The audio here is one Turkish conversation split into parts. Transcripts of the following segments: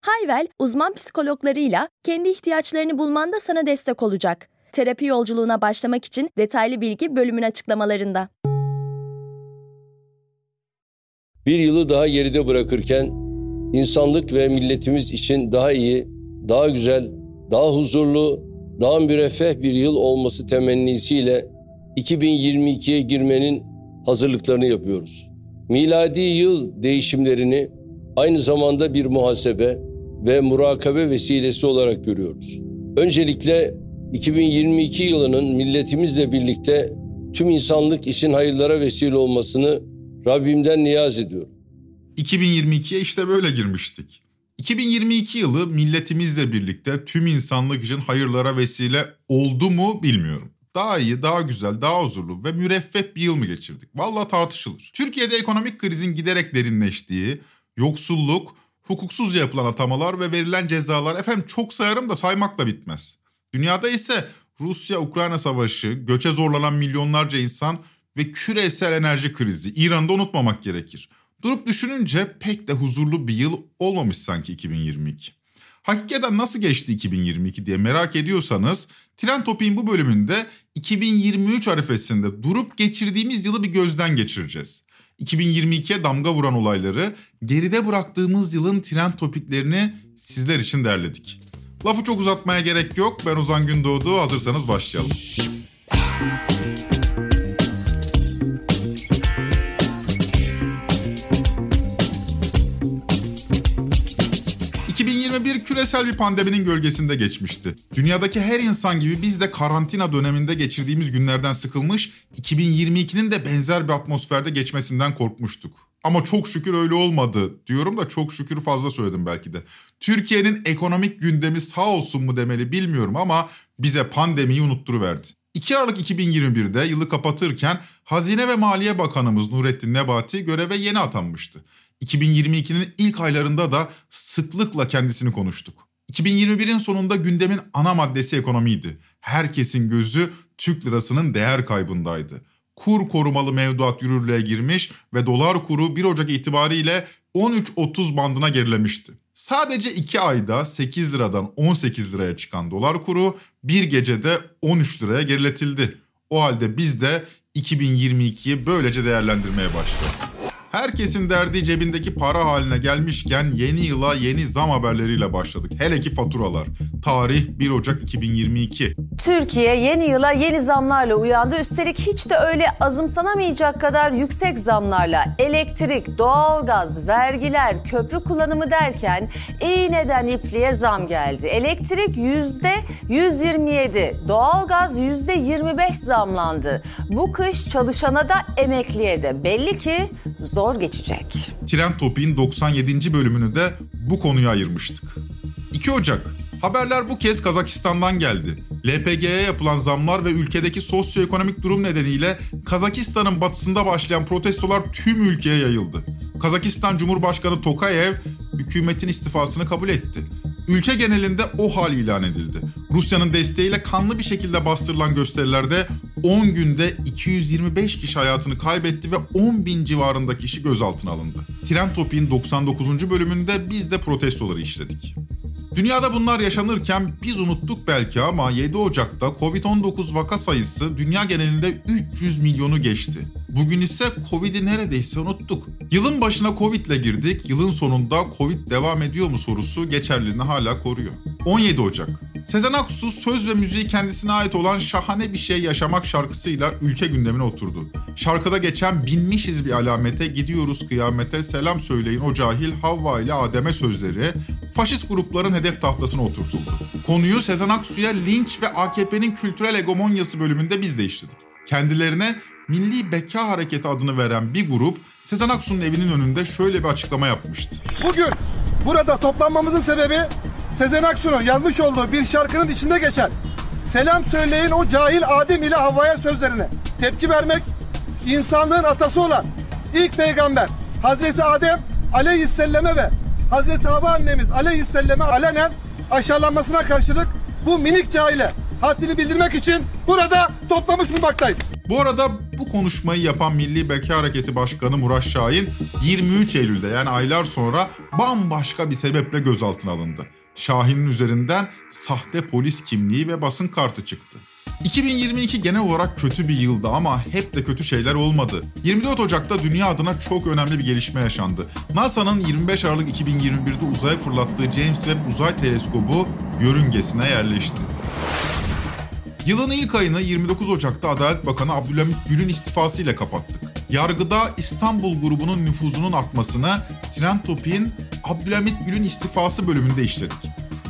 Hayvel, uzman psikologlarıyla kendi ihtiyaçlarını bulmanda sana destek olacak. Terapi yolculuğuna başlamak için detaylı bilgi bölümün açıklamalarında. Bir yılı daha geride bırakırken insanlık ve milletimiz için daha iyi, daha güzel, daha huzurlu, daha müreffeh bir yıl olması temennisiyle 2022'ye girmenin hazırlıklarını yapıyoruz. Miladi yıl değişimlerini aynı zamanda bir muhasebe ve murakabe vesilesi olarak görüyoruz. Öncelikle 2022 yılının milletimizle birlikte tüm insanlık için hayırlara vesile olmasını Rabbimden niyaz ediyorum. 2022'ye işte böyle girmiştik. 2022 yılı milletimizle birlikte tüm insanlık için hayırlara vesile oldu mu bilmiyorum. Daha iyi, daha güzel, daha huzurlu ve müreffeh bir yıl mı geçirdik? Valla tartışılır. Türkiye'de ekonomik krizin giderek derinleştiği, yoksulluk, hukuksuzca yapılan atamalar ve verilen cezalar efendim çok sayarım da saymakla bitmez. Dünyada ise Rusya-Ukrayna savaşı, göçe zorlanan milyonlarca insan ve küresel enerji krizi. İran'da unutmamak gerekir. Durup düşününce pek de huzurlu bir yıl olmamış sanki 2022. Hakikaten nasıl geçti 2022 diye merak ediyorsanız Tren Topik'in bu bölümünde 2023 arifesinde durup geçirdiğimiz yılı bir gözden geçireceğiz. 2022'ye damga vuran olayları, geride bıraktığımız yılın tren topiklerini sizler için derledik. Lafı çok uzatmaya gerek yok. Ben Ozan Gündoğdu. Hazırsanız başlayalım. Küresel bir pandeminin gölgesinde geçmişti. Dünyadaki her insan gibi biz de karantina döneminde geçirdiğimiz günlerden sıkılmış, 2022'nin de benzer bir atmosferde geçmesinden korkmuştuk. Ama çok şükür öyle olmadı diyorum da çok şükür fazla söyledim belki de. Türkiye'nin ekonomik gündemi sağ olsun mu demeli bilmiyorum ama bize pandemiyi unutturuverdi. 2 Aralık 2021'de yılı kapatırken Hazine ve Maliye Bakanımız Nurettin Nebati göreve yeni atanmıştı. 2022'nin ilk aylarında da sıklıkla kendisini konuştuk. 2021'in sonunda gündemin ana maddesi ekonomiydi. Herkesin gözü Türk lirasının değer kaybındaydı. Kur korumalı mevduat yürürlüğe girmiş ve dolar kuru 1 Ocak itibariyle 13.30 bandına gerilemişti. Sadece 2 ayda 8 liradan 18 liraya çıkan dolar kuru bir gecede 13 liraya geriletildi. O halde biz de 2022'yi böylece değerlendirmeye başladık. Herkesin derdi cebindeki para haline gelmişken yeni yıla yeni zam haberleriyle başladık. Hele ki faturalar. Tarih 1 Ocak 2022. Türkiye yeni yıla yeni zamlarla uyandı. Üstelik hiç de öyle azımsanamayacak kadar yüksek zamlarla elektrik, doğalgaz, vergiler, köprü kullanımı derken iğneden ipliğe zam geldi. Elektrik yüzde 127, doğalgaz yüzde 25 zamlandı. Bu kış çalışana da emekliye de belli ki zor geçecek. Tren Topi'nin 97. bölümünü de bu konuya ayırmıştık. 2 Ocak. Haberler bu kez Kazakistan'dan geldi. LPG'ye yapılan zamlar ve ülkedeki sosyoekonomik durum nedeniyle Kazakistan'ın batısında başlayan protestolar tüm ülkeye yayıldı. Kazakistan Cumhurbaşkanı Tokayev hükümetin istifasını kabul etti. Ülke genelinde o hal ilan edildi. Rusya'nın desteğiyle kanlı bir şekilde bastırılan gösterilerde 10 günde 225 kişi hayatını kaybetti ve 10 bin civarında kişi gözaltına alındı. Tren Topi'nin 99. bölümünde biz de protestoları işledik. Dünyada bunlar yaşanırken biz unuttuk belki ama 7 Ocak'ta Covid-19 vaka sayısı dünya genelinde 300 milyonu geçti. Bugün ise Covid'i neredeyse unuttuk. Yılın başına Covid ile girdik, yılın sonunda Covid devam ediyor mu sorusu geçerliliğini hala koruyor. 17 Ocak. Sezen Aksu söz ve müziği kendisine ait olan şahane bir şey yaşamak şarkısıyla ülke gündemine oturdu. Şarkıda geçen binmişiz bir alamete gidiyoruz kıyamete selam söyleyin o cahil Havva ile Adem'e sözleri faşist grupların hedef tahtasına oturtuldu. Konuyu Sezen Aksu'ya linç ve AKP'nin kültürel egomonyası bölümünde biz de işledik. Kendilerine Milli Beka Hareketi adını veren bir grup Sezen Aksu'nun evinin önünde şöyle bir açıklama yapmıştı. Bugün burada toplanmamızın sebebi Sezen Aksu'nun yazmış olduğu bir şarkının içinde geçen selam söyleyin o cahil Adem ile Havva'ya sözlerine. Tepki vermek insanlığın atası olan ilk peygamber Hazreti Adem aleyhisselame ve Hazreti Havva annemiz aleyhisselame alenen aşağılanmasına karşılık bu minik cahile haddini bildirmek için burada toplamış bulunmaktayız. Bu arada bu konuşmayı yapan Milli Beka Hareketi Başkanı Murat Şahin 23 Eylül'de yani aylar sonra bambaşka bir sebeple gözaltına alındı. Şahin'in üzerinden sahte polis kimliği ve basın kartı çıktı. 2022 genel olarak kötü bir yıldı ama hep de kötü şeyler olmadı. 24 Ocak'ta dünya adına çok önemli bir gelişme yaşandı. NASA'nın 25 Aralık 2021'de uzaya fırlattığı James Webb Uzay Teleskobu yörüngesine yerleşti. Yılın ilk ayını 29 Ocak'ta Adalet Bakanı Abdülhamit Gül'ün istifasıyla kapattık. Yargıda İstanbul grubunun nüfuzunun artmasını Trend Topik'in Abdülhamit Gül'ün istifası bölümünde işledik.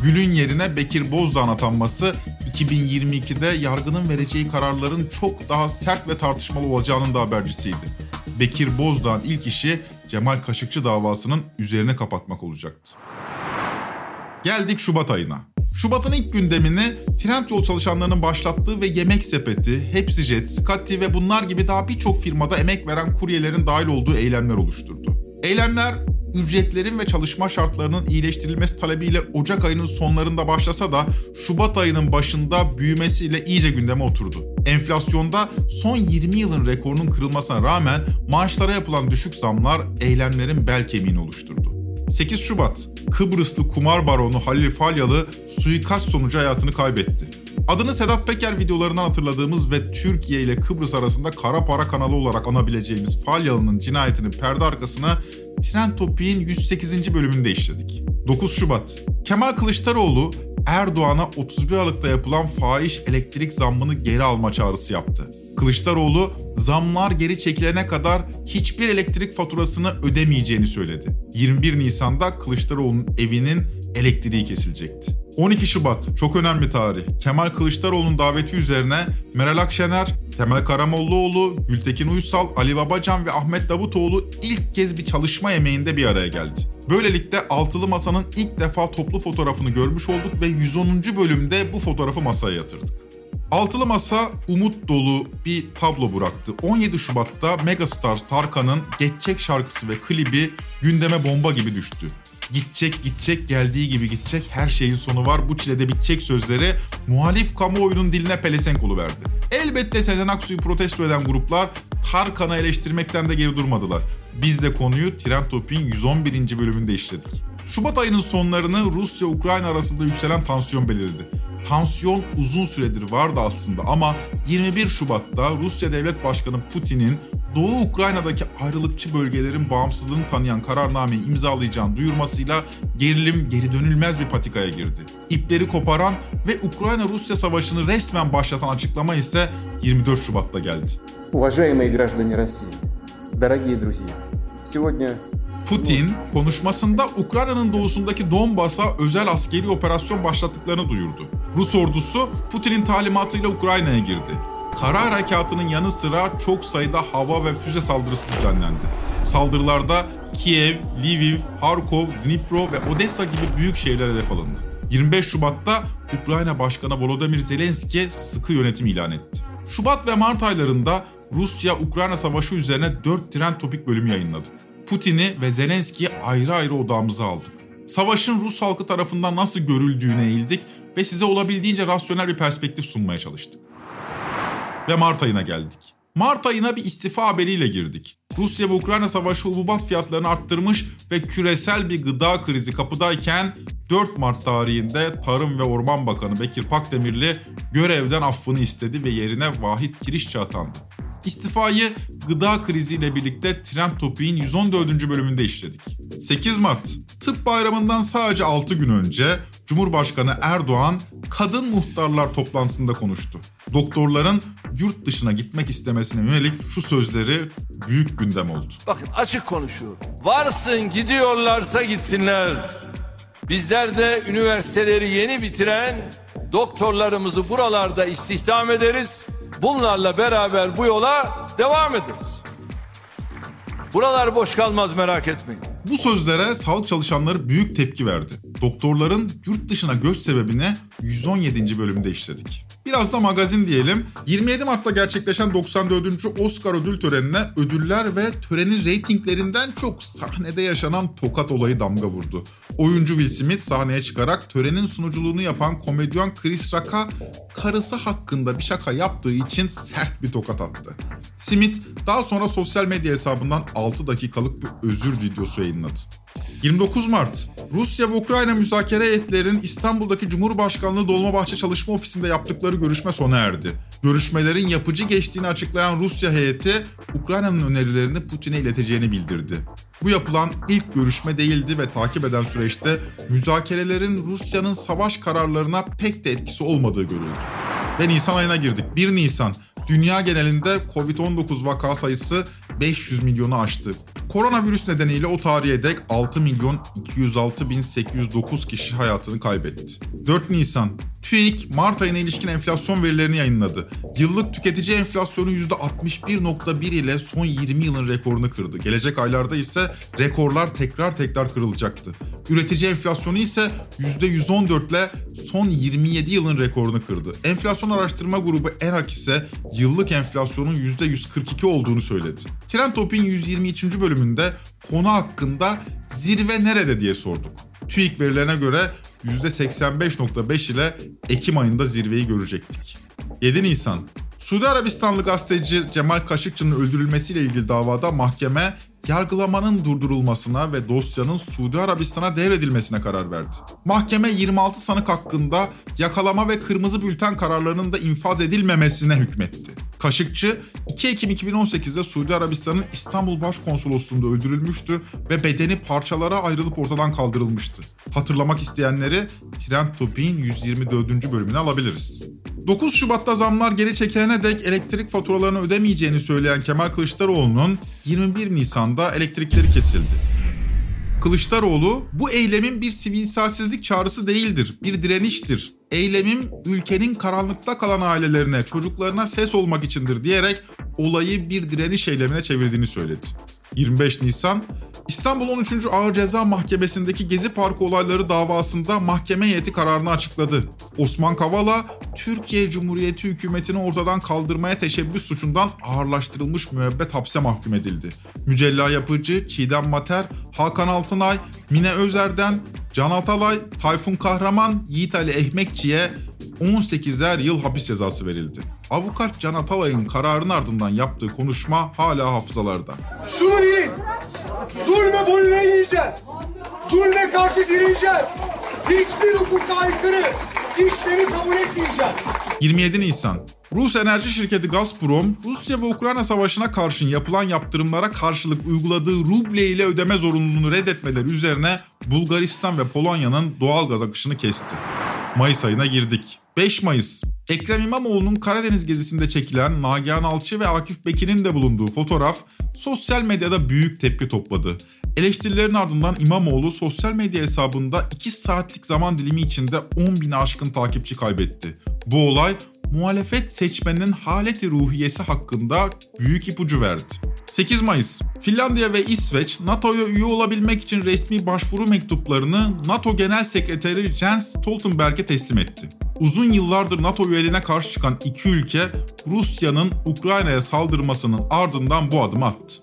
Gül'ün yerine Bekir Bozdağ'ın atanması 2022'de yargının vereceği kararların çok daha sert ve tartışmalı olacağının da habercisiydi. Bekir Bozdağ'ın ilk işi Cemal Kaşıkçı davasının üzerine kapatmak olacaktı. Geldik Şubat ayına. Şubat'ın ilk gündemini Trendyol çalışanlarının başlattığı ve Yemek Sepeti, Hepsijet, Scotty ve bunlar gibi daha birçok firmada emek veren kuryelerin dahil olduğu eylemler oluşturdu. Eylemler ücretlerin ve çalışma şartlarının iyileştirilmesi talebiyle Ocak ayının sonlarında başlasa da Şubat ayının başında büyümesiyle iyice gündeme oturdu. Enflasyonda son 20 yılın rekorunun kırılmasına rağmen maaşlara yapılan düşük zamlar eylemlerin bel kemiğini oluşturdu. 8 Şubat, Kıbrıslı kumar baronu Halil Falyalı suikast sonucu hayatını kaybetti. Adını Sedat Peker videolarından hatırladığımız ve Türkiye ile Kıbrıs arasında kara para kanalı olarak anabileceğimiz Falyalı'nın cinayetinin perde arkasına Tren Topik'in 108. bölümünde işledik. 9 Şubat, Kemal Kılıçdaroğlu Erdoğan'a 31 Aralık'ta yapılan fahiş elektrik zammını geri alma çağrısı yaptı. Kılıçdaroğlu zamlar geri çekilene kadar hiçbir elektrik faturasını ödemeyeceğini söyledi. 21 Nisan'da Kılıçdaroğlu'nun evinin elektriği kesilecekti. 12 Şubat çok önemli tarih. Kemal Kılıçdaroğlu'nun daveti üzerine Meral Akşener, Temel Karamollaoğlu, Gültekin Uysal, Ali Babacan ve Ahmet Davutoğlu ilk kez bir çalışma yemeğinde bir araya geldi. Böylelikle Altılı Masa'nın ilk defa toplu fotoğrafını görmüş olduk ve 110. bölümde bu fotoğrafı masaya yatırdık. Altılı Masa umut dolu bir tablo bıraktı. 17 Şubat'ta Megastar Tarkan'ın Geçecek şarkısı ve klibi gündeme bomba gibi düştü. Gidecek gidecek geldiği gibi gidecek her şeyin sonu var bu çilede bitecek sözleri muhalif kamuoyunun diline pelesenk verdi. Elbette Sezen Aksu'yu protesto eden gruplar Tarkan'ı eleştirmekten de geri durmadılar. Biz de konuyu Tren Topik'in 111. bölümünde işledik. Şubat ayının sonlarını Rusya-Ukrayna arasında yükselen tansiyon belirdi. Tansiyon uzun süredir vardı aslında ama 21 Şubat'ta Rusya Devlet Başkanı Putin'in Doğu Ukrayna'daki ayrılıkçı bölgelerin bağımsızlığını tanıyan kararnameyi imzalayacağını duyurmasıyla gerilim geri dönülmez bir patikaya girdi. İpleri koparan ve Ukrayna-Rusya savaşını resmen başlatan açıklama ise 24 Şubat'ta geldi. Уважаемые граждане России, дорогие друзья, сегодня Putin konuşmasında Ukrayna'nın doğusundaki Donbas'a özel askeri operasyon başlattıklarını duyurdu. Rus ordusu Putin'in talimatıyla Ukrayna'ya girdi. Kara harekatının yanı sıra çok sayıda hava ve füze saldırısı düzenlendi. Saldırılarda Kiev, Lviv, Harkov, Dnipro ve Odessa gibi büyük şehirler hedef alındı. 25 Şubat'ta Ukrayna Başkanı Volodymyr Zelenski sıkı yönetim ilan etti. Şubat ve Mart aylarında Rusya-Ukrayna savaşı üzerine 4 tren topik bölümü yayınladık. Putin'i ve Zelenski'yi ayrı ayrı odağımıza aldık. Savaşın Rus halkı tarafından nasıl görüldüğüne eğildik ve size olabildiğince rasyonel bir perspektif sunmaya çalıştık. Ve Mart ayına geldik. Mart ayına bir istifa haberiyle girdik. Rusya ve Ukrayna savaşı hububat fiyatlarını arttırmış ve küresel bir gıda krizi kapıdayken 4 Mart tarihinde Tarım ve Orman Bakanı Bekir Pakdemirli görevden affını istedi ve yerine Vahit Kirişçi atandı. İstifayı gıda kriziyle birlikte Trend Topik'in 114. bölümünde işledik. 8 Mart, tıp bayramından sadece 6 gün önce Cumhurbaşkanı Erdoğan kadın muhtarlar toplantısında konuştu. Doktorların yurt dışına gitmek istemesine yönelik şu sözleri büyük gündem oldu. Bakın açık konuşuyorum. Varsın gidiyorlarsa gitsinler. Bizler de üniversiteleri yeni bitiren doktorlarımızı buralarda istihdam ederiz. Bunlarla beraber bu yola devam ederiz. Buralar boş kalmaz merak etmeyin. Bu sözlere sağlık çalışanları büyük tepki verdi. Doktorların yurt dışına göç sebebine 117. bölümde işledik. Biraz da magazin diyelim. 27 Mart'ta gerçekleşen 94. Oscar ödül törenine ödüller ve törenin reytinglerinden çok sahnede yaşanan tokat olayı damga vurdu. Oyuncu Will Smith sahneye çıkarak törenin sunuculuğunu yapan komedyen Chris Rock'a karısı hakkında bir şaka yaptığı için sert bir tokat attı. Smith daha sonra sosyal medya hesabından 6 dakikalık bir özür videosu yayınladı. 29 Mart, Rusya ve Ukrayna müzakere heyetlerinin İstanbul'daki Cumhurbaşkanlığı Dolmabahçe Çalışma Ofisi'nde yaptıkları görüşme sona erdi. Görüşmelerin yapıcı geçtiğini açıklayan Rusya heyeti, Ukrayna'nın önerilerini Putin'e ileteceğini bildirdi. Bu yapılan ilk görüşme değildi ve takip eden süreçte müzakerelerin Rusya'nın savaş kararlarına pek de etkisi olmadığı görüldü. Ve Nisan ayına girdik. 1 Nisan, dünya genelinde Covid-19 vaka sayısı 500 milyonu aştı. Koronavirüs nedeniyle o tarihe dek 6 milyon 206 bin 809 kişi hayatını kaybetti. 4 Nisan, TÜİK Mart ayına ilişkin enflasyon verilerini yayınladı. Yıllık tüketici enflasyonu %61.1 ile son 20 yılın rekorunu kırdı. Gelecek aylarda ise rekorlar tekrar tekrar kırılacaktı. Üretici enflasyonu ise %114 ile son 27 yılın rekorunu kırdı. Enflasyon araştırma grubu ENAK ise yıllık enflasyonun %142 olduğunu söyledi. Trend Topik'in 123. bölümünde konu hakkında zirve nerede diye sorduk. TÜİK verilerine göre %85.5 ile Ekim ayında zirveyi görecektik. 7 Nisan Suudi Arabistanlı gazeteci Cemal Kaşıkçı'nın öldürülmesiyle ilgili davada mahkeme yargılamanın durdurulmasına ve dosyanın Suudi Arabistan'a devredilmesine karar verdi. Mahkeme 26 sanık hakkında yakalama ve kırmızı bülten kararlarının da infaz edilmemesine hükmetti. Kaşıkçı 2 Ekim 2018'de Suudi Arabistan'ın İstanbul Başkonsolosluğu'nda öldürülmüştü ve bedeni parçalara ayrılıp ortadan kaldırılmıştı. Hatırlamak isteyenleri Trend Topik'in 124. bölümünü alabiliriz. 9 Şubat'ta zamlar geri çekilene dek elektrik faturalarını ödemeyeceğini söyleyen Kemal Kılıçdaroğlu'nun 21 Nisan'da elektrikleri kesildi. Kılıçdaroğlu bu eylemin bir sivilselsizlik çağrısı değildir, bir direniştir. Eylemim ülkenin karanlıkta kalan ailelerine, çocuklarına ses olmak içindir diyerek olayı bir direniş eylemine çevirdiğini söyledi. 25 Nisan İstanbul 13. Ağır Ceza Mahkemesi'ndeki Gezi Parkı olayları davasında mahkeme heyeti kararını açıkladı. Osman Kavala, Türkiye Cumhuriyeti hükümetini ortadan kaldırmaya teşebbüs suçundan ağırlaştırılmış müebbet hapse mahkum edildi. Mücella Yapıcı, Çiğdem Mater, Hakan Altınay, Mine Özer'den, Can Atalay, Tayfun Kahraman, Yiğit Ali Ehmekçi'ye 18'er yıl hapis cezası verildi. Avukat Can Atalay'ın kararın ardından yaptığı konuşma hala hafızalarda. Şunu yiyin. Zulme boyun eğmeyeceğiz. Zulme karşı direneceğiz. Hiçbir hukuka aykırı işleri kabul etmeyeceğiz. 27 Nisan Rus enerji şirketi Gazprom, Rusya ve Ukrayna savaşına karşın yapılan yaptırımlara karşılık uyguladığı ruble ile ödeme zorunluluğunu reddetmeleri üzerine Bulgaristan ve Polonya'nın doğal gaz akışını kesti. Mayıs ayına girdik. 5 Mayıs. Ekrem İmamoğlu'nun Karadeniz gezisinde çekilen Nagihan Alçı ve Akif Bekir'in de bulunduğu fotoğraf sosyal medyada büyük tepki topladı. Eleştirilerin ardından İmamoğlu sosyal medya hesabında 2 saatlik zaman dilimi içinde 10 bin aşkın takipçi kaybetti. Bu olay muhalefet seçmeninin haleti ruhiyesi hakkında büyük ipucu verdi. 8 Mayıs Finlandiya ve İsveç NATO'ya üye olabilmek için resmi başvuru mektuplarını NATO Genel Sekreteri Jens Stoltenberg'e teslim etti. Uzun yıllardır NATO üyeliğine karşı çıkan iki ülke Rusya'nın Ukrayna'ya saldırmasının ardından bu adımı attı.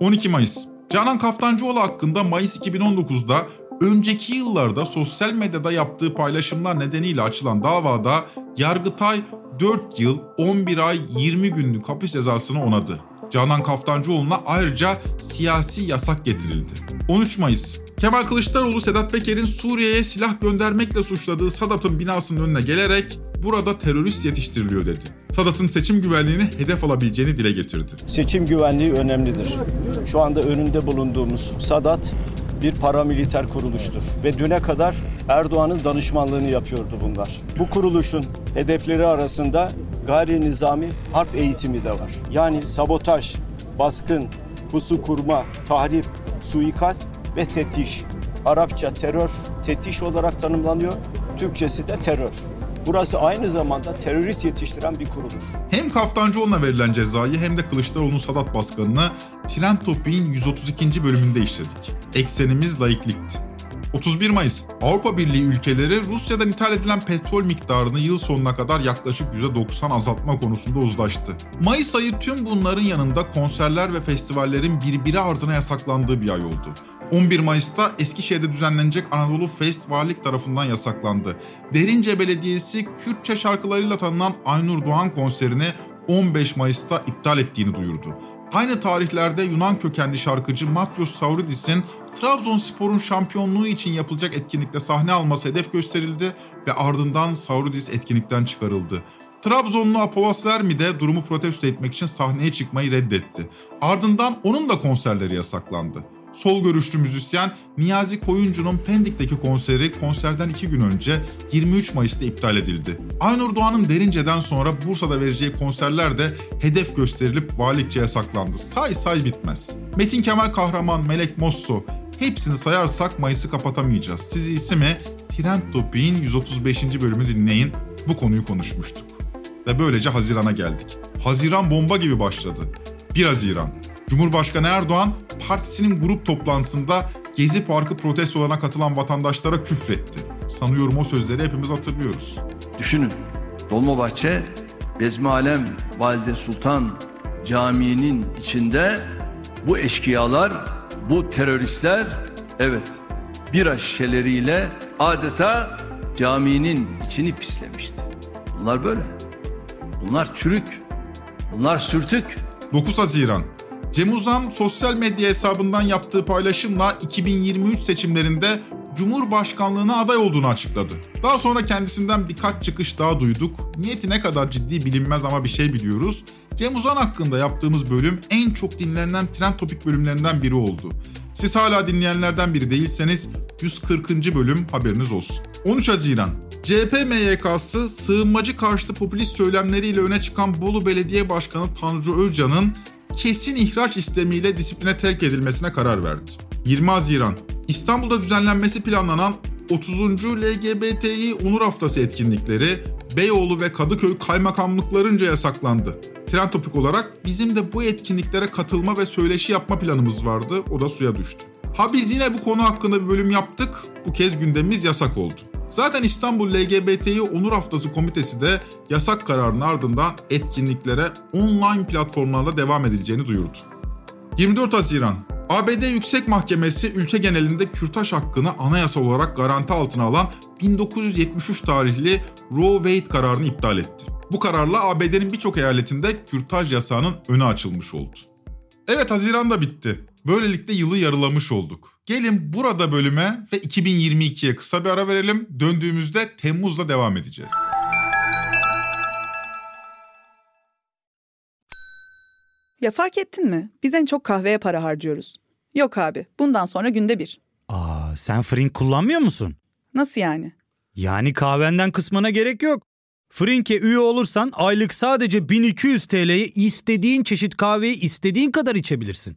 12 Mayıs Canan Kaftancıoğlu hakkında Mayıs 2019'da önceki yıllarda sosyal medyada yaptığı paylaşımlar nedeniyle açılan davada Yargıtay 4 yıl 11 ay 20 günlük hapis cezasını onadı. Canan Kaftancıoğlu'na ayrıca siyasi yasak getirildi. 13 Mayıs Kemal Kılıçdaroğlu Sedat Peker'in Suriye'ye silah göndermekle suçladığı Sadat'ın binasının önüne gelerek burada terörist yetiştiriliyor dedi. Sadat'ın seçim güvenliğini hedef alabileceğini dile getirdi. Seçim güvenliği önemlidir. Şu anda önünde bulunduğumuz Sadat bir paramiliter kuruluştur ve düne kadar Erdoğan'ın danışmanlığını yapıyordu bunlar. Bu kuruluşun hedefleri arasında gayri nizami harp eğitimi de var. Yani sabotaj, baskın, pusu kurma, tahrip, suikast ve tetiş. Arapça terör, tetiş olarak tanımlanıyor. Türkçesi de terör. Burası aynı zamanda terörist yetiştiren bir kuruluş. Hem Kaftancıoğlu'na verilen cezayı hem de Kılıçdaroğlu'nun Sadat baskınını Trend Topik'in 132. bölümünde işledik. Eksenimiz laiklikti. 31 Mayıs. Avrupa Birliği ülkeleri Rusya'dan ithal edilen petrol miktarını yıl sonuna kadar yaklaşık %90 azaltma konusunda uzlaştı. Mayıs ayı tüm bunların yanında konserler ve festivallerin birbiri ardına yasaklandığı bir ay oldu. 11 Mayıs'ta Eskişehir'de düzenlenecek Anadolu Fest Valilik tarafından yasaklandı. Derince Belediyesi Kürtçe şarkılarıyla tanınan Aynur Doğan konserini 15 Mayıs'ta iptal ettiğini duyurdu. Aynı tarihlerde Yunan kökenli şarkıcı Matyos Sauridis'in Trabzonspor'un şampiyonluğu için yapılacak etkinlikte sahne alması hedef gösterildi ve ardından Sauridis etkinlikten çıkarıldı. Trabzonlu Apolos Lermi de durumu protesto etmek için sahneye çıkmayı reddetti. Ardından onun da konserleri yasaklandı. Sol görüşlü müzisyen Niyazi Koyuncu'nun Pendik'teki konseri konserden iki gün önce 23 Mayıs'ta iptal edildi. Aynur Doğan'ın Derince'den sonra Bursa'da vereceği konserler de hedef gösterilip valilikçe yasaklandı. Say say bitmez. Metin Kemal Kahraman, Melek Mosso hepsini sayarsak Mayıs'ı kapatamayacağız. Sizi ise mi Trend Topik'in 135. bölümü dinleyin bu konuyu konuşmuştuk. Ve böylece Haziran'a geldik. Haziran bomba gibi başladı. 1 Haziran. Cumhurbaşkanı Erdoğan partisinin grup toplantısında Gezi Parkı protestolarına katılan vatandaşlara küfretti. Sanıyorum o sözleri hepimiz hatırlıyoruz. Düşünün. Dolmabahçe Bezmi Alem Valide Sultan Camii'nin içinde bu eşkıyalar, bu teröristler evet bira şişeleriyle adeta caminin içini pislemişti. Bunlar böyle. Bunlar çürük. Bunlar sürtük. 9 Haziran Cem Uzan sosyal medya hesabından yaptığı paylaşımla 2023 seçimlerinde Cumhurbaşkanlığına aday olduğunu açıkladı. Daha sonra kendisinden birkaç çıkış daha duyduk. Niyeti ne kadar ciddi bilinmez ama bir şey biliyoruz. Cem Uzan hakkında yaptığımız bölüm en çok dinlenen trend topik bölümlerinden biri oldu. Siz hala dinleyenlerden biri değilseniz 140. bölüm haberiniz olsun. 13 Haziran CHP MYK'sı sığınmacı karşıtı popülist söylemleriyle öne çıkan Bolu Belediye Başkanı Tanju Özcan'ın kesin ihraç istemiyle disipline terk edilmesine karar verdi. 20 Haziran İstanbul'da düzenlenmesi planlanan 30. LGBTİ Onur Haftası etkinlikleri Beyoğlu ve Kadıköy kaymakamlıklarınca yasaklandı. Trend topik olarak bizim de bu etkinliklere katılma ve söyleşi yapma planımız vardı. O da suya düştü. Ha biz yine bu konu hakkında bir bölüm yaptık. Bu kez gündemimiz yasak oldu. Zaten İstanbul LGBTİ Onur Haftası Komitesi de yasak kararının ardından etkinliklere online platformlarla devam edileceğini duyurdu. 24 Haziran ABD Yüksek Mahkemesi ülke genelinde kürtaj hakkını anayasal olarak garanti altına alan 1973 tarihli Roe Wade kararını iptal etti. Bu kararla ABD'nin birçok eyaletinde kürtaj yasağının önü açılmış oldu. Evet Haziran da bitti. Böylelikle yılı yarılamış olduk. Gelin burada bölüme ve 2022'ye kısa bir ara verelim. Döndüğümüzde Temmuz'la devam edeceğiz. Ya fark ettin mi? Biz en çok kahveye para harcıyoruz. Yok abi, bundan sonra günde bir. Aa, sen Frink kullanmıyor musun? Nasıl yani? Yani kahvenden kısmına gerek yok. Frink'e üye olursan aylık sadece 1200 TL'ye istediğin çeşit kahveyi istediğin kadar içebilirsin.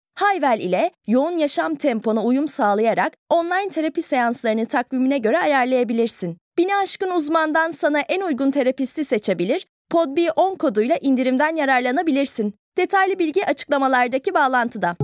Hayvel ile yoğun yaşam tempona uyum sağlayarak online terapi seanslarını takvimine göre ayarlayabilirsin. Bini aşkın uzmandan sana en uygun terapisti seçebilir, podb10 koduyla indirimden yararlanabilirsin. Detaylı bilgi açıklamalardaki bağlantıda.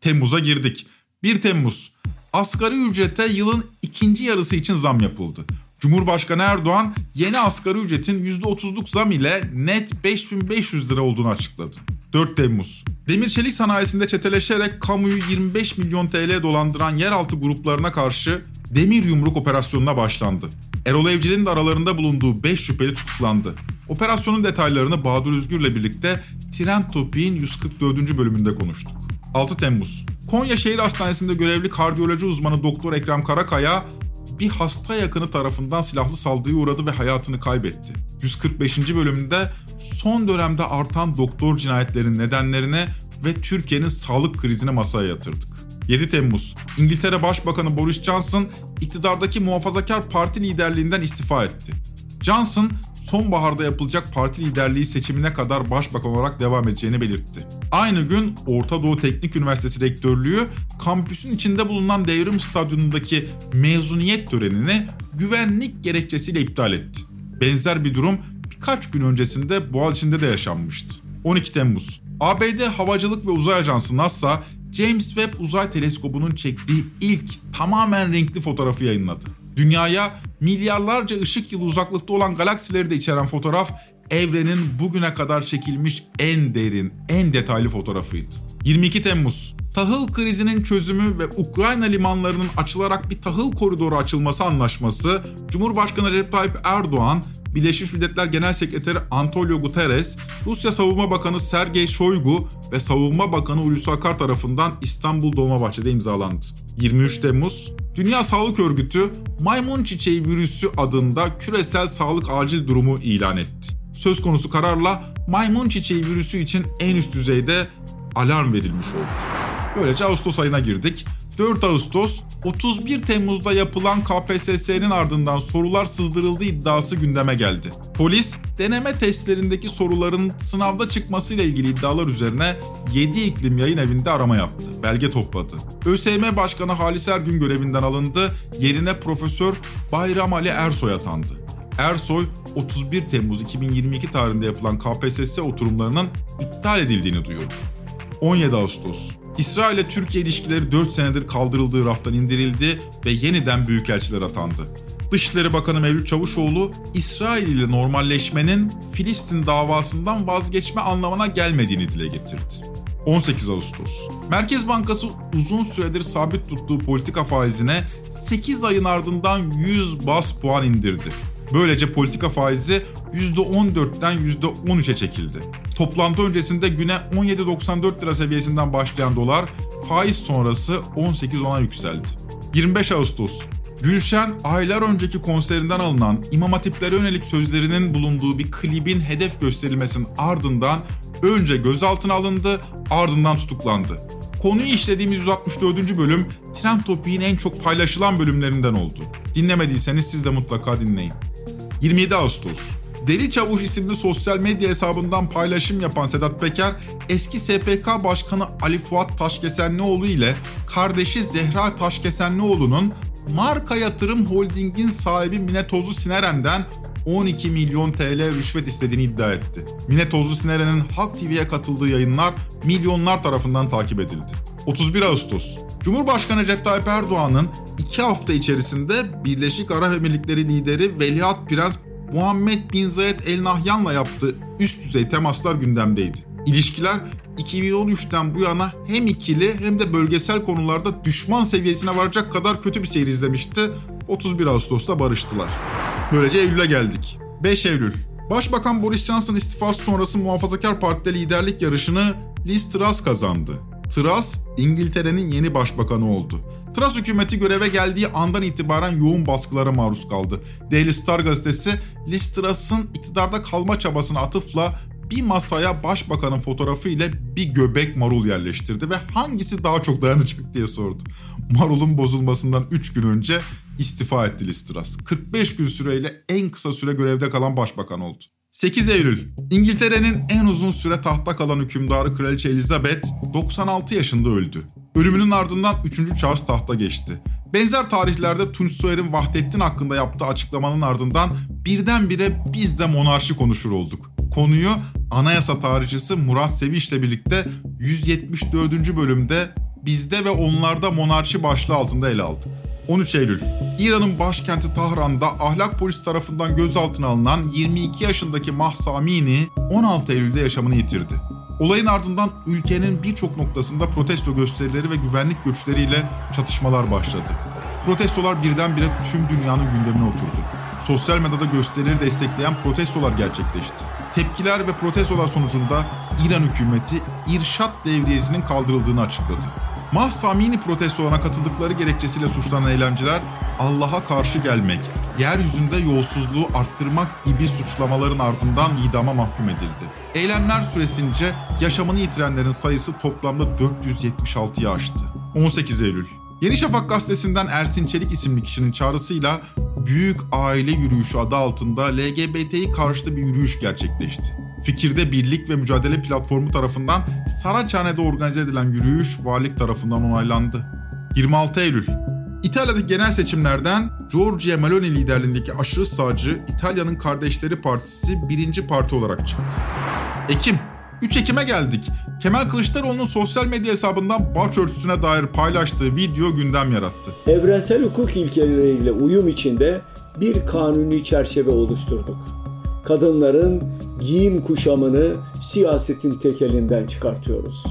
Temmuz'a girdik. 1 Temmuz. Asgari ücrete yılın ikinci yarısı için zam yapıldı. Cumhurbaşkanı Erdoğan yeni asgari ücretin %30'luk zam ile net 5500 lira olduğunu açıkladı. 4 Temmuz. Demir çelik sanayisinde çeteleşerek kamuyu 25 milyon TL dolandıran yeraltı gruplarına karşı demir yumruk operasyonuna başlandı. Erol Evcil'in de aralarında bulunduğu 5 şüpheli tutuklandı. Operasyonun detaylarını Bahadır Özgür'le birlikte Trend Topik'in 144. bölümünde konuştuk. 6 Temmuz. Konya Şehir Hastanesi'nde görevli kardiyoloji uzmanı Doktor Ekrem Karakaya bir hasta yakını tarafından silahlı saldırıya uğradı ve hayatını kaybetti. 145. bölümünde son dönemde artan doktor cinayetlerinin nedenlerine ve Türkiye'nin sağlık krizine masaya yatırdık. 7 Temmuz. İngiltere Başbakanı Boris Johnson iktidardaki muhafazakar parti liderliğinden istifa etti. Johnson sonbaharda yapılacak parti liderliği seçimine kadar başbakan olarak devam edeceğini belirtti. Aynı gün Orta Doğu Teknik Üniversitesi Rektörlüğü kampüsün içinde bulunan devrim stadyumundaki mezuniyet törenini güvenlik gerekçesiyle iptal etti. Benzer bir durum birkaç gün öncesinde Boğaziçi'nde de yaşanmıştı. 12 Temmuz. ABD Havacılık ve Uzay Ajansı NASA, James Webb Uzay Teleskobu'nun çektiği ilk tamamen renkli fotoğrafı yayınladı. Dünyaya milyarlarca ışık yılı uzaklıkta olan galaksileri de içeren fotoğraf evrenin bugüne kadar çekilmiş en derin, en detaylı fotoğrafıydı. 22 Temmuz. Tahıl krizinin çözümü ve Ukrayna limanlarının açılarak bir tahıl koridoru açılması anlaşması, Cumhurbaşkanı Recep Tayyip Erdoğan, Birleşmiş Milletler Genel Sekreteri Antonio Guterres, Rusya Savunma Bakanı Sergey Shoigu ve Savunma Bakanı Hulusi Akar tarafından İstanbul Dolmabahçe'de imzalandı. 23 Temmuz, Dünya Sağlık Örgütü maymun çiçeği virüsü adında küresel sağlık acil durumu ilan etti. Söz konusu kararla maymun çiçeği virüsü için en üst düzeyde alarm verilmiş oldu. Böylece Ağustos ayına girdik. 4 Ağustos 31 Temmuz'da yapılan KPSS'nin ardından sorular sızdırıldığı iddiası gündeme geldi. Polis deneme testlerindeki soruların sınavda çıkmasıyla ilgili iddialar üzerine 7 iklim yayın evinde arama yaptı. Belge topladı. ÖSYM Başkanı Halis Ergün görevinden alındı. Yerine Profesör Bayram Ali Ersoy atandı. Ersoy 31 Temmuz 2022 tarihinde yapılan KPSS oturumlarının iptal edildiğini duyurdu. 17 Ağustos İsrail ile Türkiye ilişkileri 4 senedir kaldırıldığı raftan indirildi ve yeniden büyükelçiler atandı. Dışişleri Bakanı Mevlüt Çavuşoğlu, İsrail ile normalleşmenin Filistin davasından vazgeçme anlamına gelmediğini dile getirdi. 18 Ağustos. Merkez Bankası uzun süredir sabit tuttuğu politika faizine 8 ayın ardından 100 bas puan indirdi. Böylece politika faizi %14'ten %13'e çekildi. Toplantı öncesinde güne 17.94 lira seviyesinden başlayan dolar faiz sonrası 18.10'a yükseldi. 25 Ağustos Gülşen aylar önceki konserinden alınan İmam Hatiplere yönelik sözlerinin bulunduğu bir klibin hedef gösterilmesinin ardından önce gözaltına alındı ardından tutuklandı. Konuyu işlediğimiz 164. bölüm Trend Topi'nin en çok paylaşılan bölümlerinden oldu. Dinlemediyseniz siz de mutlaka dinleyin. 27 Ağustos Deli Çavuş isimli sosyal medya hesabından paylaşım yapan Sedat Peker, eski SPK Başkanı Ali Fuat Taşkesenlioğlu ile kardeşi Zehra Taşkesenlioğlu'nun Marka Yatırım Holding'in sahibi Mine Tozlu Sineren'den 12 milyon TL rüşvet istediğini iddia etti. Mine Tozlu Sineren'in Halk TV'ye katıldığı yayınlar milyonlar tarafından takip edildi. 31 Ağustos Cumhurbaşkanı Recep Tayyip Erdoğan'ın iki hafta içerisinde Birleşik Arap Emirlikleri lideri Veliaht Prens Muhammed Bin Zayed El Nahyan'la yaptığı üst düzey temaslar gündemdeydi. İlişkiler 2013'ten bu yana hem ikili hem de bölgesel konularda düşman seviyesine varacak kadar kötü bir seyir izlemişti. 31 Ağustos'ta barıştılar. Böylece Eylül'e geldik. 5 Eylül. Başbakan Boris Johnson istifası sonrası Muhafazakar Parti'de liderlik yarışını Liz Truss kazandı. Truss, İngiltere'nin yeni başbakanı oldu. Truss hükümeti göreve geldiği andan itibaren yoğun baskılara maruz kaldı. Daily Star gazetesi Liz Truss'ın iktidarda kalma çabasına atıfla bir masaya başbakanın fotoğrafı ile bir göbek marul yerleştirdi ve hangisi daha çok dayanacak diye sordu. Marul'un bozulmasından 3 gün önce istifa etti Liz Truss. 45 gün süreyle en kısa süre görevde kalan başbakan oldu. 8 Eylül. İngiltere'nin en uzun süre tahta kalan hükümdarı Kraliçe Elizabeth 96 yaşında öldü. Ölümünün ardından 3. Charles tahta geçti. Benzer tarihlerde Tunç Soyer'in Vahdettin hakkında yaptığı açıklamanın ardından birdenbire biz de monarşi konuşur olduk. Konuyu anayasa tarihçisi Murat Sevinç'le birlikte 174. bölümde bizde ve onlarda monarşi başlığı altında ele aldık. 13 Eylül. İran'ın başkenti Tahran'da ahlak polisi tarafından gözaltına alınan 22 yaşındaki Mahsa Amini 16 Eylül'de yaşamını yitirdi. Olayın ardından ülkenin birçok noktasında protesto gösterileri ve güvenlik güçleriyle çatışmalar başladı. Protestolar birdenbire tüm dünyanın gündemine oturdu. Sosyal medyada gösterileri destekleyen protestolar gerçekleşti. Tepkiler ve protestolar sonucunda İran hükümeti irşat devriyesinin kaldırıldığını açıkladı. Mahsa Amini protestolarına katıldıkları gerekçesiyle suçlanan eylemciler Allah'a karşı gelmek, yeryüzünde yolsuzluğu arttırmak gibi suçlamaların ardından idama mahkum edildi. Eylemler süresince yaşamını yitirenlerin sayısı toplamda 476'yı aştı. 18 Eylül Yeni Şafak gazetesinden Ersin Çelik isimli kişinin çağrısıyla Büyük Aile Yürüyüşü adı altında LGBT'yi karşıtı bir yürüyüş gerçekleşti. Fikirde Birlik ve Mücadele Platformu tarafından Saraçhane'de organize edilen yürüyüş valilik tarafından onaylandı. 26 Eylül İtalya'daki genel seçimlerden Giorgia Meloni liderliğindeki aşırı sağcı İtalya'nın Kardeşleri Partisi birinci parti olarak çıktı. Ekim 3 Ekim'e geldik. Kemal Kılıçdaroğlu'nun sosyal medya hesabından başörtüsüne dair paylaştığı video gündem yarattı. Evrensel hukuk ilkeleriyle uyum içinde bir kanuni çerçeve oluşturduk. Kadınların giyim kuşamını siyasetin tekelinden çıkartıyoruz.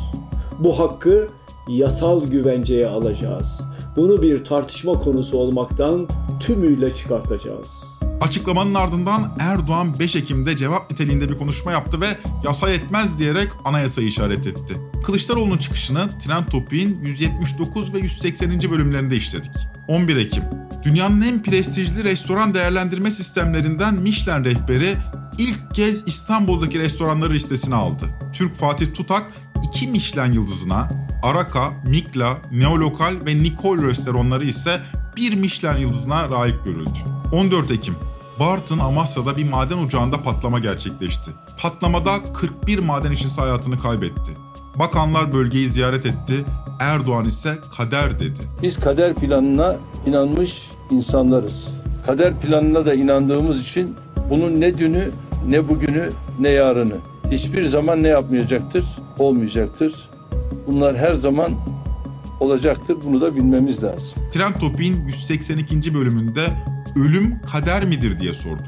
Bu hakkı yasal güvenceye alacağız. Bunu bir tartışma konusu olmaktan tümüyle çıkartacağız. Açıklamanın ardından Erdoğan 5 Ekim'de cevap niteliğinde bir konuşma yaptı ve yasa yetmez diyerek anayasayı işaret etti. Kılıçdaroğlu'nun çıkışını Trend Topik'in 179 ve 180. bölümlerinde işledik. 11 Ekim Dünyanın en prestijli restoran değerlendirme sistemlerinden Michelin rehberi ilk kez İstanbul'daki restoranları listesine aldı. Türk Fatih Tutak iki Michelin yıldızına, Araka, Mikla, Neolokal ve Nicole restoranları ise bir Michelin yıldızına layık görüldü. 14 Ekim Bartın Amasya'da bir maden ocağında patlama gerçekleşti. Patlamada 41 maden işçisi hayatını kaybetti. Bakanlar bölgeyi ziyaret etti. Erdoğan ise kader dedi. Biz kader planına inanmış insanlarız. Kader planına da inandığımız için bunun ne dünü, ne bugünü, ne yarını hiçbir zaman ne yapmayacaktır? Olmayacaktır. Bunlar her zaman olacaktır. Bunu da bilmemiz lazım. Trend Topik'in 182. bölümünde ölüm kader midir diye sordum.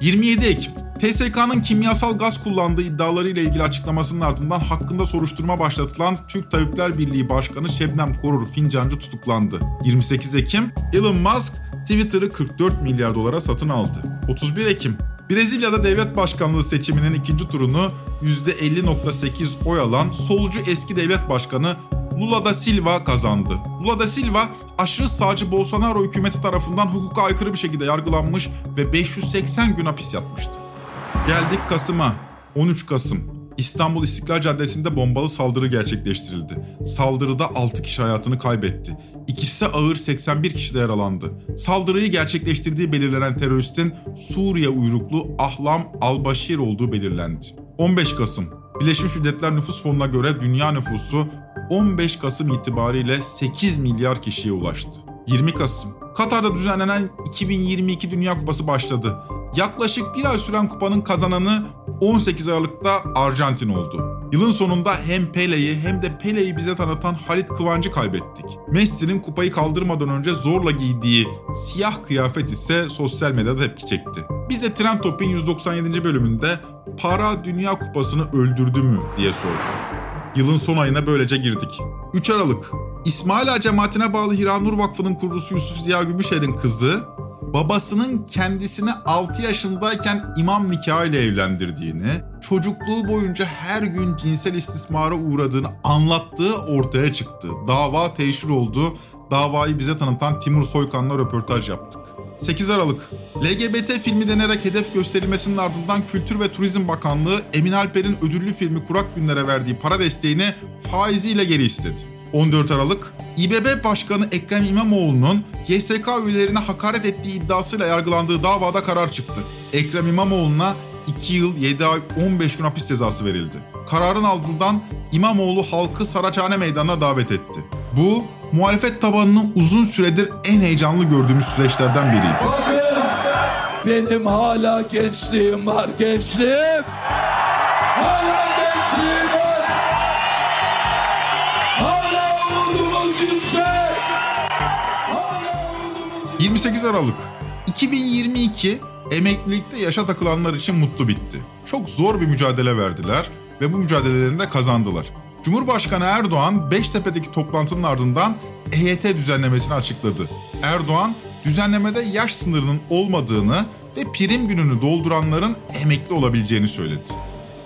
27 Ekim TSK'nın kimyasal gaz kullandığı iddiaları ile ilgili açıklamasının ardından hakkında soruşturma başlatılan Türk Tabipler Birliği Başkanı Şebnem Korur Fincancı tutuklandı. 28 Ekim Elon Musk Twitter'ı 44 milyar dolara satın aldı. 31 Ekim Brezilya'da devlet başkanlığı seçiminin ikinci turunu %50.8 oy alan solcu eski devlet başkanı Lula da Silva kazandı. Lula da Silva aşırı sağcı Bolsonaro hükümeti tarafından hukuka aykırı bir şekilde yargılanmış ve 580 gün hapis yatmıştı. Geldik Kasım'a. 13 Kasım. İstanbul İstiklal Caddesi'nde bombalı saldırı gerçekleştirildi. Saldırıda 6 kişi hayatını kaybetti. İkisi ağır 81 kişi de yaralandı. Saldırıyı gerçekleştirdiği belirlenen teröristin Suriye uyruklu Ahlam Al-Başir olduğu belirlendi. 15 Kasım. Birleşmiş Milletler Nüfus Fonu'na göre dünya nüfusu 15 Kasım itibariyle 8 milyar kişiye ulaştı. 20 Kasım. Katar'da düzenlenen 2022 Dünya Kupası başladı. Yaklaşık bir ay süren kupanın kazananı 18 Aralık'ta Arjantin oldu. Yılın sonunda hem Pele'yi hem de Pele'yi bize tanıtan Halit Kıvancı kaybettik. Messi'nin kupayı kaldırmadan önce zorla giydiği siyah kıyafet ise sosyal medyada tepki çekti. Biz de Trend Topik'in 197. bölümünde para Dünya Kupası'nı öldürdü mü diye sorduk. Yılın son ayına böylece girdik. 3 Aralık. İsmail Ağa cemaatine bağlı Hiranur Vakfı'nın kurucusu Yusuf Ziya Gümüşer'in kızı babasının kendisini 6 yaşındayken imam nikahıyla evlendirdiğini, çocukluğu boyunca her gün cinsel istismara uğradığını anlattığı ortaya çıktı. Dava teşhir oldu. Davayı bize tanıtan Timur Soykan'la röportaj yaptık. 8 Aralık. LGBT filmi denerek hedef gösterilmesinin ardından Kültür ve Turizm Bakanlığı Emin Alper'in ödüllü filmi Kurak Günler'e verdiği para desteğini faiziyle geri istedi. 14 Aralık. İBB Başkanı Ekrem İmamoğlu'nun YSK üyelerine hakaret ettiği iddiasıyla yargılandığı davada karar çıktı. Ekrem İmamoğlu'na 2 yıl 7 ay 15 gün hapis cezası verildi. Kararın ardından İmamoğlu halkı Saraçhane Meydanı'na davet etti. Bu muhalefet tabanının uzun süredir en heyecanlı gördüğümüz süreçlerden biriydi. Benim hala gençliğim var gençliğim. Hala gençliğim var. Hala umudumuz yüksek. Hala umudumuz 28 Aralık 2022 emeklilikte yaşa takılanlar için mutlu bitti. Çok zor bir mücadele verdiler ve bu mücadelelerinde kazandılar. Cumhurbaşkanı Erdoğan Beştepe'deki toplantının ardından EYT düzenlemesini açıkladı. Erdoğan düzenlemede yaş sınırının olmadığını ve prim gününü dolduranların emekli olabileceğini söyledi.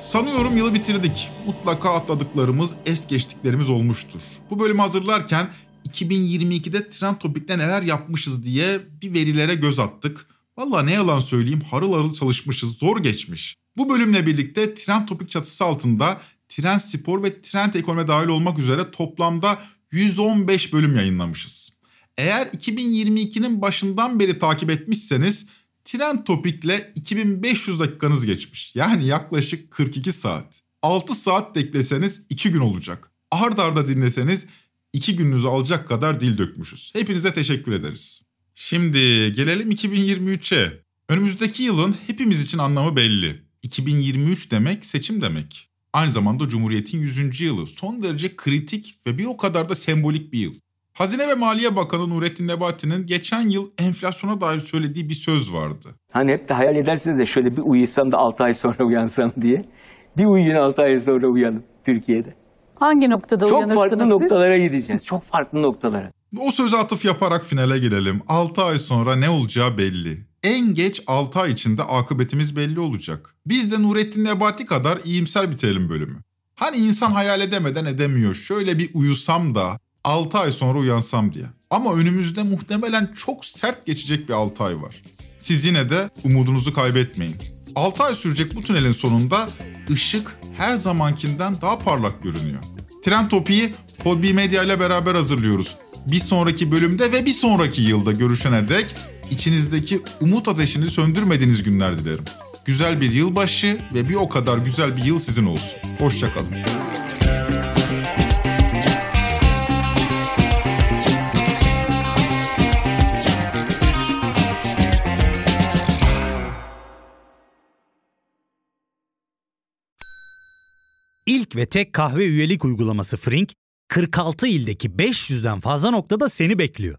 Sanıyorum yılı bitirdik. Mutlaka atladıklarımız, es geçtiklerimiz olmuştur. Bu bölümü hazırlarken 2022'de Trend Topik'te neler yapmışız diye bir verilere göz attık. Valla ne yalan söyleyeyim harıl harıl çalışmışız, zor geçmiş. Bu bölümle birlikte Trend Topik çatısı altında Trend Spor ve Trend Ekonomi dahil olmak üzere toplamda 115 bölüm yayınlamışız. Eğer 2022'nin başından beri takip etmişseniz Trend Topik'le 2500 dakikanız geçmiş. Yani yaklaşık 42 saat. 6 saat de ekleseniz 2 gün olacak. Ard arda dinleseniz 2 gününüzü alacak kadar dil dökmüşüz. Hepinize teşekkür ederiz. Şimdi gelelim 2023'e. Önümüzdeki yılın hepimiz için anlamı belli. 2023 demek seçim demek. Aynı zamanda Cumhuriyet'in 100. yılı. Son derece kritik ve bir o kadar da sembolik bir yıl. Hazine ve Maliye Bakanı Nurettin Nebati'nin geçen yıl enflasyona dair söylediği bir söz vardı. Hani hep de hayal edersiniz ya şöyle bir uyusam da 6 ay sonra uyansam diye. Bir uyuyun 6 ay sonra uyanın Türkiye'de. Hangi noktada Çok uyanırsınız farklı siz? noktalara gideceğiz. Çok farklı noktalara. O söze atıf yaparak finale girelim. 6 ay sonra ne olacağı belli. En geç 6 ay içinde akıbetimiz belli olacak. Biz de Nurettin Nebati kadar iyimser bitirelim bölümü. Hani insan hayal edemeden edemiyor. Şöyle bir uyusam da 6 ay sonra uyansam diye. Ama önümüzde muhtemelen çok sert geçecek bir 6 ay var. Siz yine de umudunuzu kaybetmeyin. 6 ay sürecek bu tünelin sonunda ışık her zamankinden daha parlak görünüyor. Trend Topi'yi Podbi Medya ile beraber hazırlıyoruz. Bir sonraki bölümde ve bir sonraki yılda görüşene dek içinizdeki umut ateşini söndürmediğiniz günler dilerim. Güzel bir yılbaşı ve bir o kadar güzel bir yıl sizin olsun. Hoşçakalın. İlk ve tek kahve üyelik uygulaması Frink, 46 ildeki 500'den fazla noktada seni bekliyor.